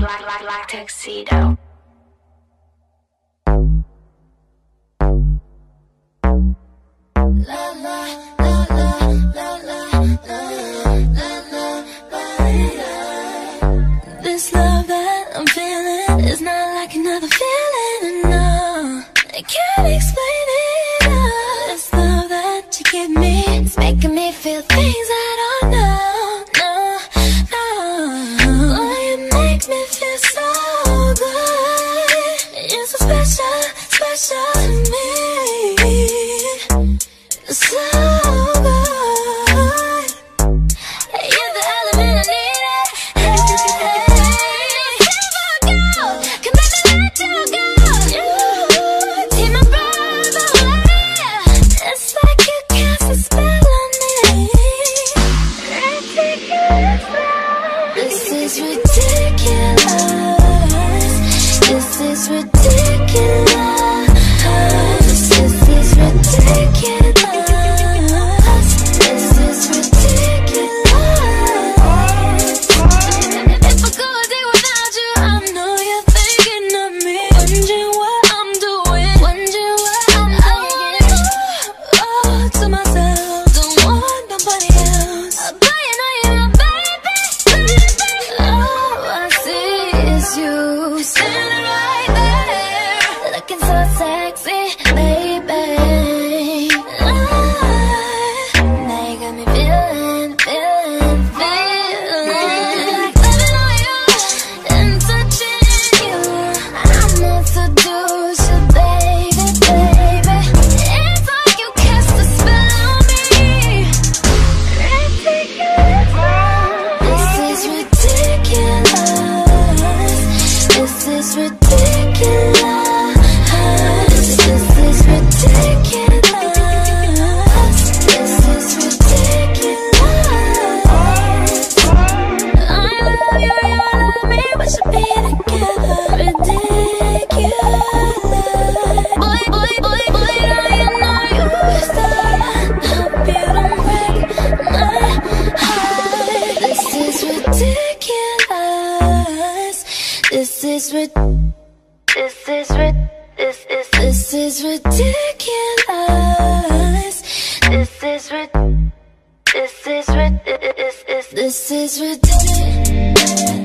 black, black, black tuxedo. This love that I'm feeling is not like another feeling. I can't explain it. This love that you give me is making me special, to me. So good. You're the element I needed. Hey, you my breath away. It's like you cast a spell on me. This is ridiculous. Is ridiculous. This is ridiculous. This is ridiculous. If I go a day without you, I know you're thinking of me. Wondering what I'm doing. Wondering what I'm doing. Oh, to myself, don't want nobody else. But you know you're my baby, baby. All I see is you standing ridiculous. This is ridiculous. This is rid. This is rid. This is this is ridiculous. This is rid. This is rid. This is this is ridiculous.